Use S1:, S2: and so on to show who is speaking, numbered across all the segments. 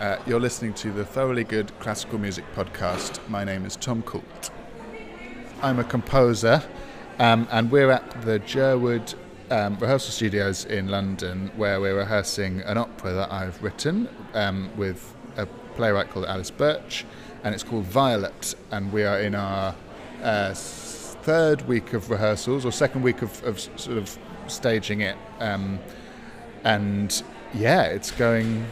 S1: Uh, you're listening to the Thoroughly Good Classical Music Podcast. My name is Tom Coult. I'm a composer, um, and we're at the Jerwood um, Rehearsal Studios in London, where we're rehearsing an opera that I've written um, with a playwright called Alice Birch, and it's called Violet. And we are in our uh, third week of rehearsals, or second week of, of sort of staging it. Um, and yeah, it's going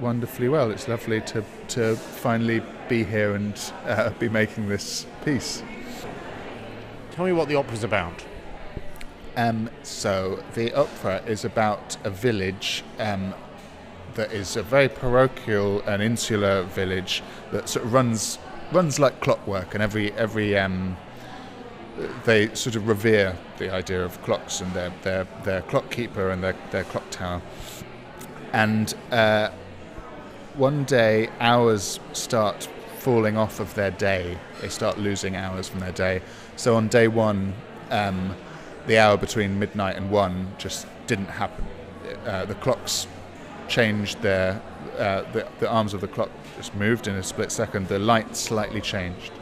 S1: wonderfully well. It's lovely to, to finally be here and uh, be making this piece.
S2: Tell me what the opera's about.
S1: Um, so the opera is about a village um, that is a very parochial and insular village that sort of runs runs like clockwork, and every every um, they sort of revere the idea of clocks and their their, their clock keeper and their, their clock tower. And uh, one day, hours start falling off of their day. They start losing hours from their day. So on day one, um, the hour between midnight and one just didn't happen. Uh, the clocks changed their uh, the, the arms of the clock just moved in a split second. The light slightly changed.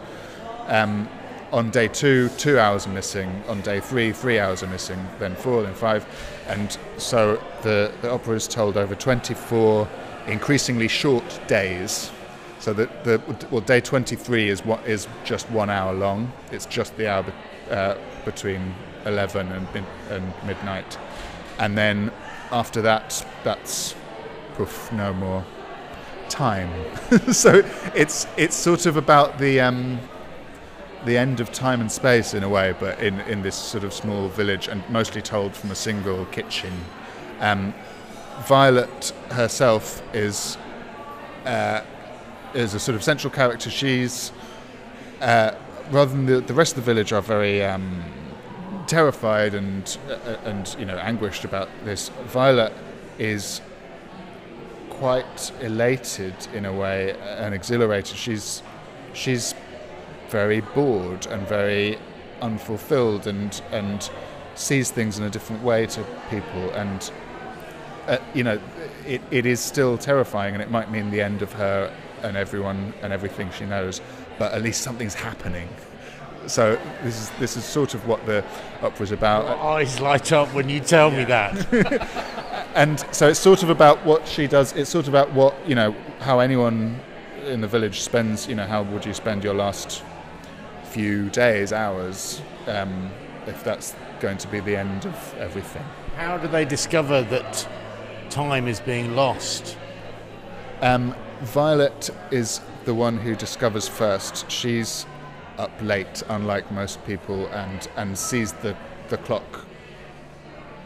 S1: Um, on day two, two hours are missing. On day three, three hours are missing. Then four, then five, and so the the opera is told over 24 increasingly short days. So that the well, day 23 is what is just one hour long. It's just the hour uh, between 11 and, and midnight, and then after that, that's poof, no more time. so it's it's sort of about the um, the end of time and space in a way, but in, in this sort of small village and mostly told from a single kitchen. Um, Violet herself is uh, is a sort of central character. She's uh, rather than the, the rest of the village are very um, terrified and uh, and you know anguished about this. Violet is quite elated in a way and exhilarated. She's she's very bored and very unfulfilled and and sees things in a different way to people and uh, you know it, it is still terrifying and it might mean the end of her and everyone and everything she knows but at least something's happening so this is this is sort of what the opera's about
S2: Your eyes light up when you tell yeah. me that
S1: and so it's sort of about what she does it's sort of about what you know how anyone in the village spends you know how would you spend your last few days, hours, um, if that's going to be the end of everything.
S2: How do they discover that time is being lost?
S1: Um, Violet is the one who discovers first. She's up late, unlike most people, and, and sees the, the clock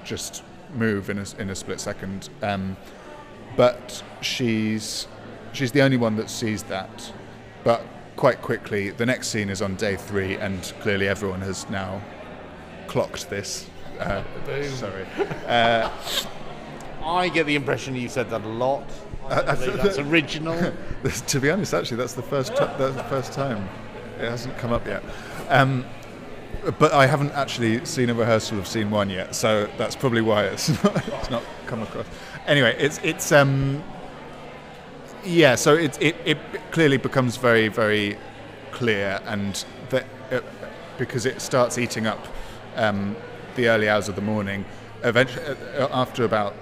S1: just move in a, in a split second. Um, but she's she's the only one that sees that. But quite quickly, the next scene is on day three, and clearly everyone has now clocked this. Uh, sorry. Uh,
S2: I get the impression you said that a lot. Uh, that's original.
S1: to be honest, actually, that's the first t- that's the first time. It hasn't come up yet. Um, but I haven't actually seen a rehearsal of scene one yet, so that's probably why it's not, it's not come across. Anyway, it's it's um, yeah, so it, it, it clearly becomes very, very clear, and that uh, because it starts eating up um, the early hours of the morning. Eventually, uh, after about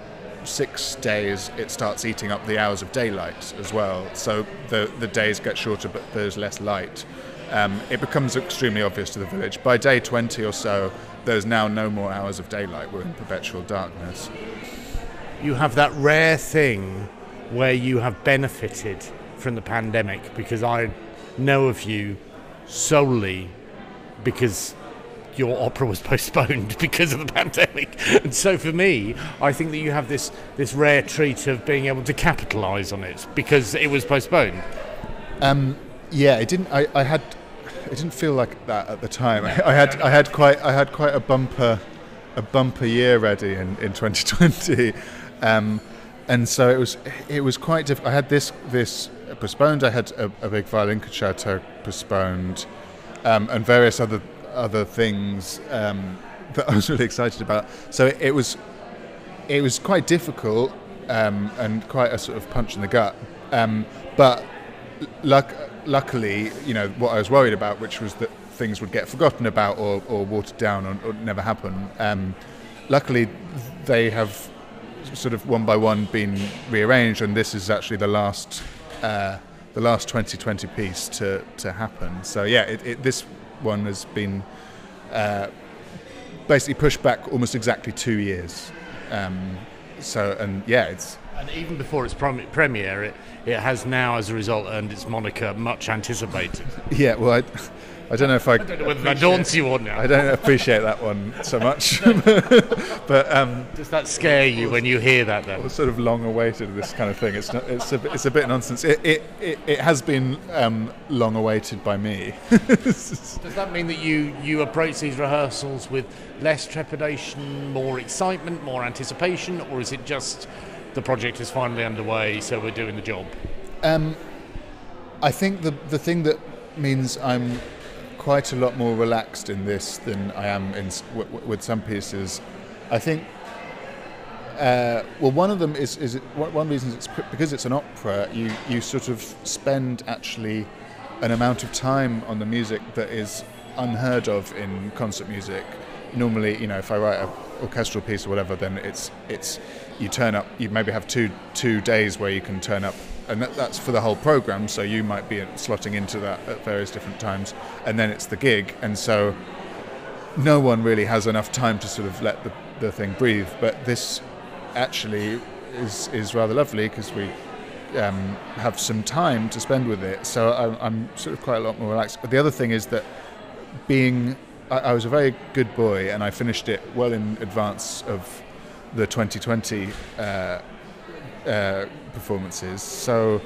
S1: six days, it starts eating up the hours of daylight as well. So the the days get shorter, but there's less light. Um, it becomes extremely obvious to the village. By day 20 or so, there's now no more hours of daylight. We're in perpetual darkness.
S2: You have that rare thing where you have benefited from the pandemic because I know of you solely because your opera was postponed because of the pandemic. And so for me, I think that you have this this rare treat of being able to capitalize on it because it was postponed.
S1: Um, yeah, it didn't I, I had it didn't feel like that at the time. I, I had I had quite I had quite a bumper a bumper year ready in, in 2020. Um, and so it was it was quite difficult. I had this this postponed. I had a, a big violin concerto postponed, um, and various other other things um, that I was really excited about. So it, it, was it was quite difficult um, and quite a sort of punch in the gut. Um, but luck, luckily, you know what I was worried about, which was that things would get forgotten about or, or watered down or, or never happen. Um, luckily, they have sort of one by one been rearranged, and this is actually the last uh, the last 2020 piece to to happen. So yeah, it, it, this one has been uh, basically pushed back almost exactly two years. Um, so and yeah, it's
S2: and even before its premiere, it, it has now, as a result, earned its moniker "much anticipated."
S1: Yeah, well, I, I don't know if I. I
S2: don't know whether that daunts you or not.
S1: I don't appreciate that one so much. but um,
S2: does that scare you when you hear that? Then
S1: sort of long awaited this kind of thing. It's not, it's a it's a bit nonsense. It it, it, it has been um, long awaited by me.
S2: does that mean that you you approach these rehearsals with less trepidation, more excitement, more anticipation, or is it just the project is finally underway, so we're doing the job?
S1: Um, I think the the thing that means I'm quite a lot more relaxed in this than I am in w- with some pieces. I think. Uh, well, one of them is is it, one reason it's because it's an opera. You you sort of spend actually an amount of time on the music that is unheard of in concert music. Normally, you know, if I write an orchestral piece or whatever, then it's it's you turn up. You maybe have two two days where you can turn up and that, that's for the whole program. So you might be slotting into that at various different times, and then it's the gig, and so no one really has enough time to sort of let the, the thing breathe. But this actually is is rather lovely because we um, have some time to spend with it. So I'm, I'm, sort of quite a lot more relaxed. But the other thing is that being I, I was a very good boy, and I finished it well in advance of the 2020. Uh, uh, performances. So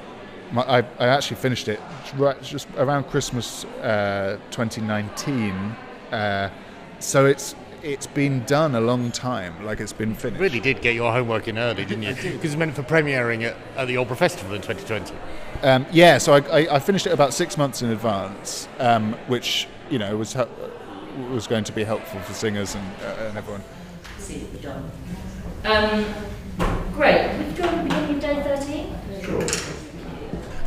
S1: my, I, I, actually finished it right just around Christmas uh, 2019. Uh, so it's it's been done a long time, like it's been finished.
S2: You really did get your homework in early, didn't you? Because it's meant for premiering at, at, the Opera Festival in 2020.
S1: Um, yeah, so I, I, I, finished it about six months in advance, um, which you know was was going to be helpful for singers and, uh, and everyone.
S3: See what we've done. Um, Great. We've got beginning of day 13? Sure.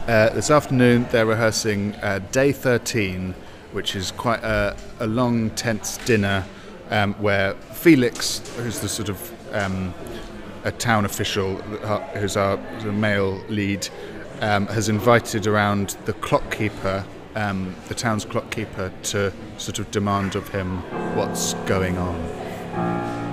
S1: Uh, this afternoon they're rehearsing uh, day 13, which is quite a, a long, tense dinner um, where Felix, who's the sort of um, a town official, uh, who's our male lead, um, has invited around the clockkeeper, um, the town's clockkeeper, to sort of demand of him what's going on.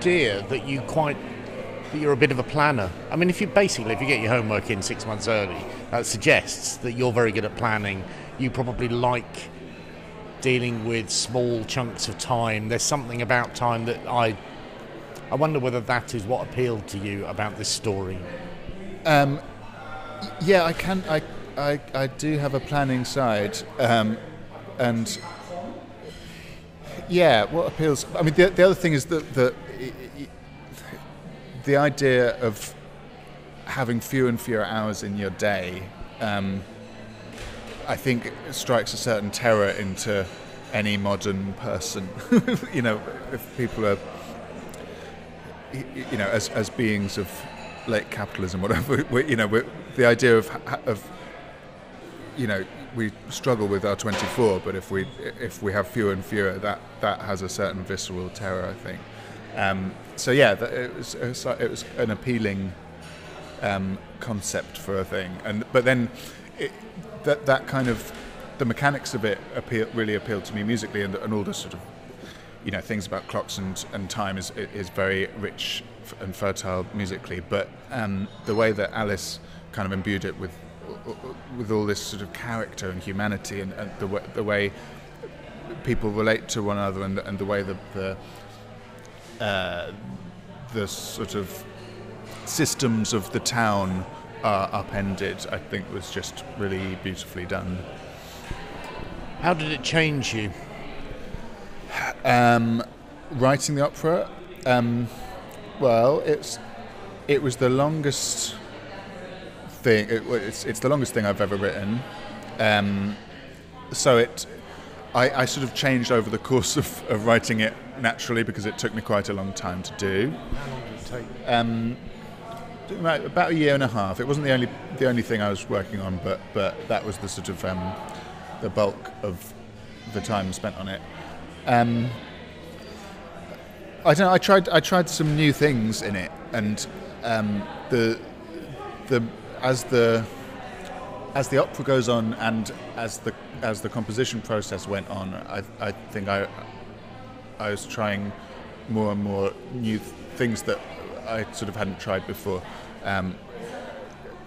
S2: Idea that you quite that you're a bit of a planner. I mean, if you basically if you get your homework in six months early, that suggests that you're very good at planning. You probably like dealing with small chunks of time. There's something about time that I I wonder whether that is what appealed to you about this story.
S1: Um, yeah, I can. I, I I do have a planning side, um, and yeah, what appeals? I mean, the, the other thing is that the idea of having fewer and fewer hours in your day, um, I think strikes a certain terror into any modern person. you know, if people are, you know, as, as beings of late capitalism, whatever, you know, the idea of, of you know, we struggle with our 24, but if we if we have fewer and fewer, that that has a certain visceral terror, I think. Um, so yeah, it was it was an appealing um, concept for a thing, and but then it, that that kind of the mechanics of it appeal, really appealed to me musically, and, and all the sort of you know things about clocks and, and time is is very rich and fertile musically, but um, the way that Alice kind of imbued it with with all this sort of character and humanity and, and the, way, the way people relate to one another and, and the way that the uh, the sort of systems of the town are upended, I think was just really beautifully done.
S2: How did it change you?
S1: Um, writing the opera, um, well, it's it was the longest thing. It, it's it's the longest thing I've ever written. Um, so it, I, I, sort of changed over the course of, of, writing it naturally because it took me quite a long time to do.
S2: How long did it take?
S1: Um, about a year and a half. It wasn't the only the only thing I was working on, but but that was the sort of um, the bulk of the time spent on it. Um, I don't know. I tried. I tried some new things in it, and um, the the as the as the opera goes on, and as the as the composition process went on, I, I think I I was trying more and more new th- things that I sort of hadn't tried before um,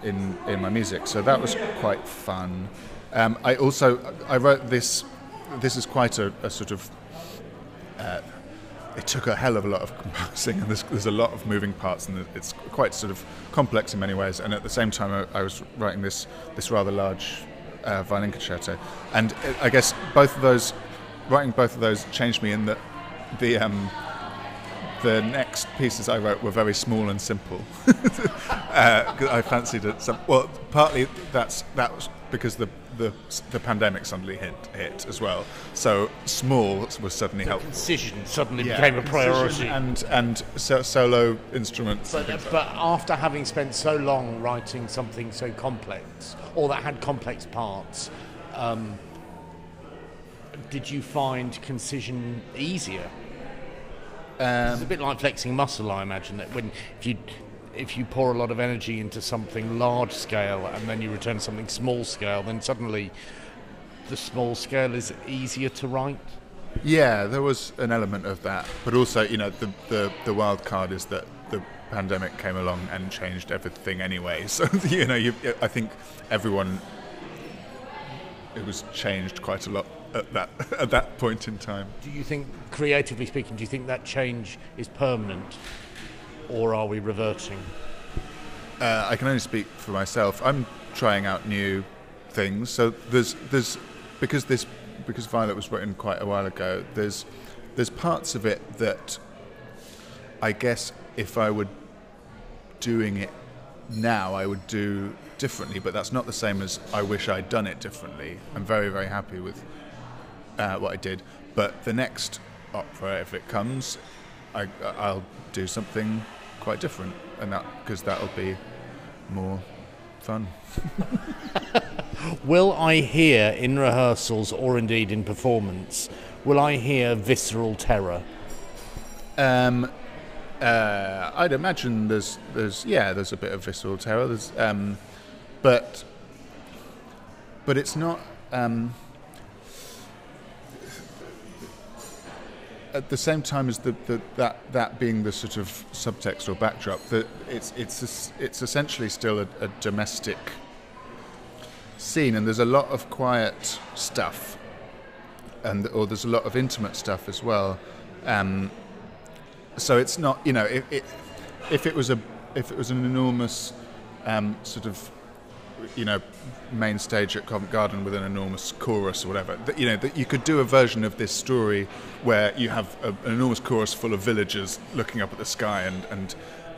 S1: in in my music. So that was quite fun. Um, I also I wrote this. This is quite a, a sort of uh, it took a hell of a lot of composing, and there's, there's, a lot of moving parts, and it's quite sort of complex in many ways. And at the same time, I, I was writing this this rather large uh, violin concerto, and it, I guess both of those, writing both of those, changed me in that the um, the next pieces I wrote were very small and simple. uh, I fancied it. Some, well, partly that's that was because the the, the pandemic suddenly hit hit as well. So small was suddenly
S2: the
S1: helpful.
S2: Concision suddenly yeah, became a priority,
S1: and and so, solo instruments.
S2: But,
S1: like
S2: but after having spent so long writing something so complex, or that had complex parts. Um, did you find concision easier? Um, it's a bit like flexing muscle, I imagine. That when if you if you pour a lot of energy into something large scale and then you return something small scale, then suddenly the small scale is easier to write.
S1: Yeah, there was an element of that, but also, you know, the the, the wild card is that the pandemic came along and changed everything anyway. So you know, you, I think everyone it was changed quite a lot at that at that point in time.
S2: Do you think, creatively speaking, do you think that change is permanent? Or are we reverting?
S1: Uh, I can only speak for myself. I'm trying out new things. So there's there's because this because Violet was written quite a while ago. There's there's parts of it that I guess if I were doing it now, I would do differently. But that's not the same as I wish I'd done it differently. I'm very very happy with uh, what I did. But the next opera, if it comes, I, I'll do something quite different, and that because that'll be more fun.
S2: will I hear in rehearsals or indeed in performance? Will I hear visceral terror?
S1: Um, uh, I'd imagine there's there's yeah there's a bit of visceral terror. There's um, but but it's not. Um, at the same time as the, the, that that being the sort of subtext or backdrop, that it's it's it's essentially still a, a, domestic scene, and there's a lot of quiet stuff, and or there's a lot of intimate stuff as well. Um, so it's not you know if it, if it was a if it was an enormous um, sort of you know main stage at Covent Garden with an enormous chorus or whatever. That, you know that you could do a version of this story where you have a, an enormous chorus full of villagers looking up at the sky and and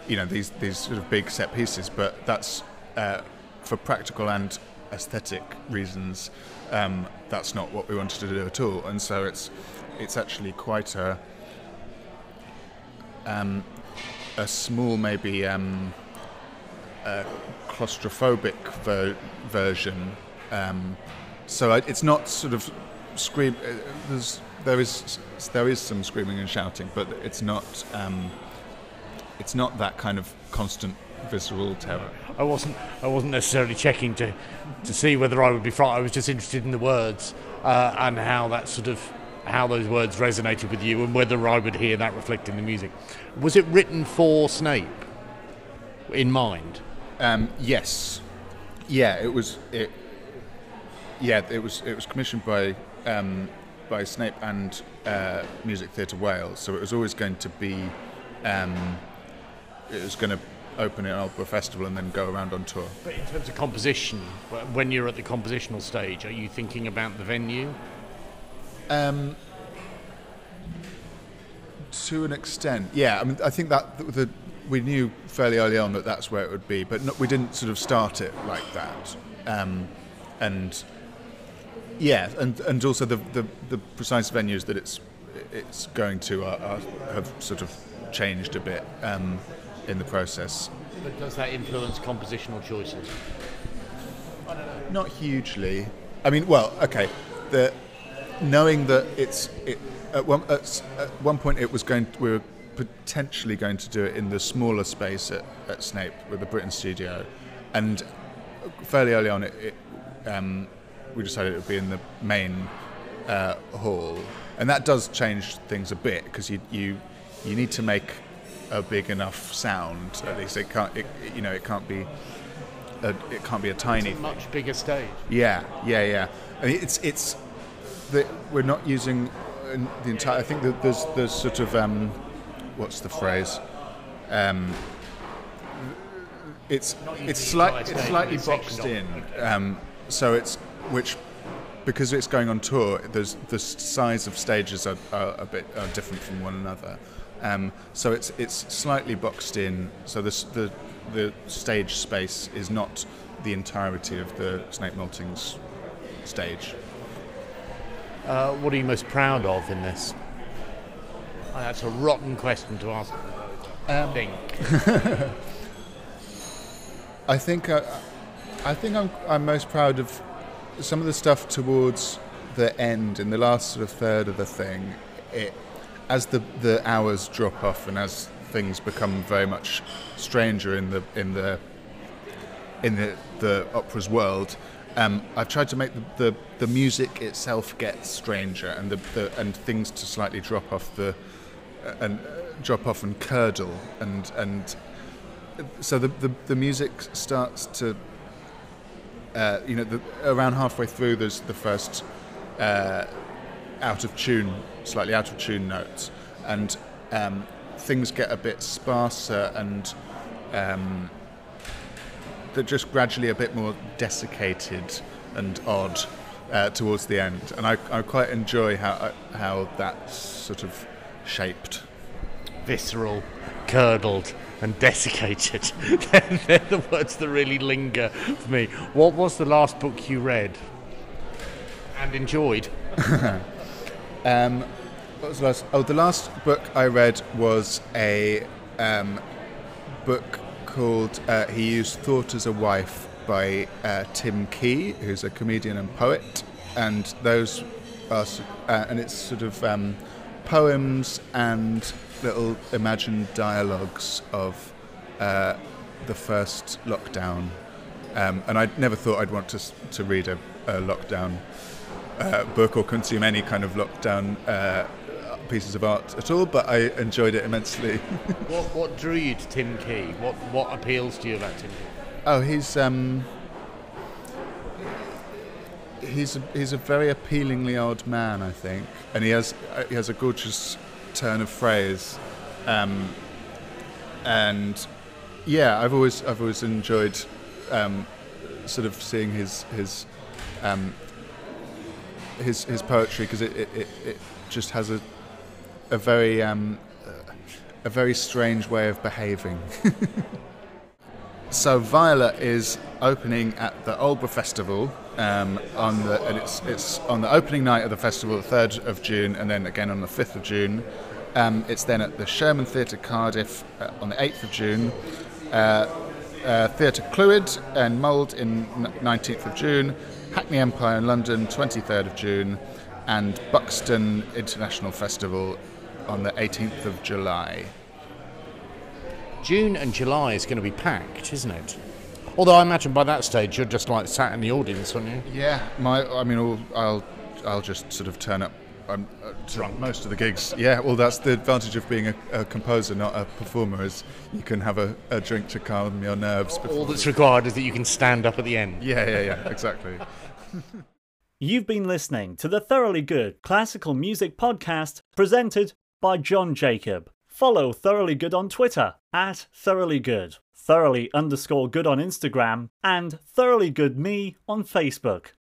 S1: you know these these sort of big set pieces. But that's uh, for practical and aesthetic reasons. Um, that's not what we wanted to do at all, and so it's it's actually quite a um, a small maybe. Um, claustrophobic ver- version Um, so it's not sort of scream. uh, There's, there is there is some screaming and shouting, but it's not um, it's not that kind of constant visceral terror.
S2: I wasn't. I wasn't necessarily checking to to see whether I would be frightened. I was just interested in the words uh, and how that sort of how those words resonated with you, and whether I would hear that reflected in the music. Was it written for Snape in mind?
S1: Um, yes, yeah, it was it. Yeah, it was it was commissioned by um, by Snape and uh, Music Theatre Wales, so it was always going to be um, it was going to open at Aldeburgh Festival and then go around on tour.
S2: But in terms of composition, when you're at the compositional stage, are you thinking about the venue?
S1: Um, to an extent, yeah. I mean, I think that the, the we knew fairly early on that that's where it would be, but no, we didn't sort of start it like that. Um, and yeah, and and also the, the, the precise venues that it's it's going to are, are, have sort of changed a bit um, in the process.
S2: But does that influence compositional choices?
S1: Not hugely. I mean, well, okay. The knowing that it's it, at one at, at one point it was going we were potentially going to do it in the smaller space at, at Snape with the Britten studio, and fairly early on it, it um, we decided it would be in the main uh, hall, and that does change things a bit because you you you need to make a big enough sound at least it can't it, you know it can't be a, it can't be a tiny
S2: It's a much bigger stage.
S1: yeah, yeah, yeah. I mean, it's it's the, we're not using uh, the entire. I think that there's there's sort of um, what's the phrase? Um, it's
S2: using
S1: it's,
S2: the
S1: slight, it's slightly boxed in, um, so it's which because it's going on tour. There's the size of stages are, are a bit are different from one another. Um, so it's it's slightly boxed in. So this, the the stage space is not the entirety of the Snape Maltings stage.
S2: Uh, what are you most proud of in this? Oh, that's a rotten question to ask. I think.
S1: I think uh, I think I'm I'm most proud of some of the stuff towards the end in the last sort of third of the thing. It as the the hours drop off and as things become very much stranger in the in the in the, the opera's world. Um, I've tried to make the, the, the music itself get stranger and the, the and things to slightly drop off the and uh, drop off and curdle and and so the, the, the music starts to uh, you know the, around halfway through there's the first uh, out of tune slightly out of tune notes. And um, things get a bit sparser and um, they're just gradually a bit more desiccated and odd uh, towards the end. And I, I quite enjoy how how that's sort of shaped
S2: Visceral, curdled, and desiccated. they're, they're the words that really linger for me. What was the last book you read and enjoyed?
S1: Um, what was the last? Oh, the last book I read was a um, book called uh, "He Used Thought as a Wife" by uh, Tim Key, who's a comedian and poet, and those are uh, and it's sort of um, poems and little imagined dialogues of uh, the first lockdown. Um, and I never thought I'd want to to read a, a lockdown uh, book or consume any kind of lockdown uh, pieces of art at all, but I enjoyed it immensely.
S2: What, what drew you to Tim Key? What, what appeals to you about Tim Key?
S1: oh, he's um, he's a, he's a very appealingly odd man, I think, and he has he has a gorgeous turn of phrase, um, and yeah, I've always I've always enjoyed um, sort of seeing his his um, his his poetry because it, it, it, it just has a a very um, a very strange way of behaving. so Violet is opening at the Aldeburgh Festival um, on the and it's it's on the opening night of the festival, the third of June, and then again on the fifth of June. Um, it's then at the Sherman Theatre Cardiff uh, on the eighth of June. Uh, uh, Theatre Clwyd and Mold in 19th of June, Hackney Empire in London, 23rd of June, and Buxton International Festival on the 18th of July.
S2: June and July is going to be packed, isn't it? Although I imagine by that stage you're just like sat in the audience, aren't you?
S1: Yeah, my I mean, I'll I'll, I'll just sort of turn up. I'm uh, drunk most of the gigs. Yeah, well, that's the advantage of being a, a composer, not a performer, is you can have a, a drink to calm your nerves. Before
S2: All that's required is that you can stand up at the end.
S1: yeah, yeah, yeah, exactly.
S4: You've been listening to the Thoroughly Good Classical Music Podcast presented by Jon Jacob. Follow Thoroughly Good on Twitter at Thoroughly Good, Thoroughly underscore good on Instagram, and Thoroughly Good Me on Facebook.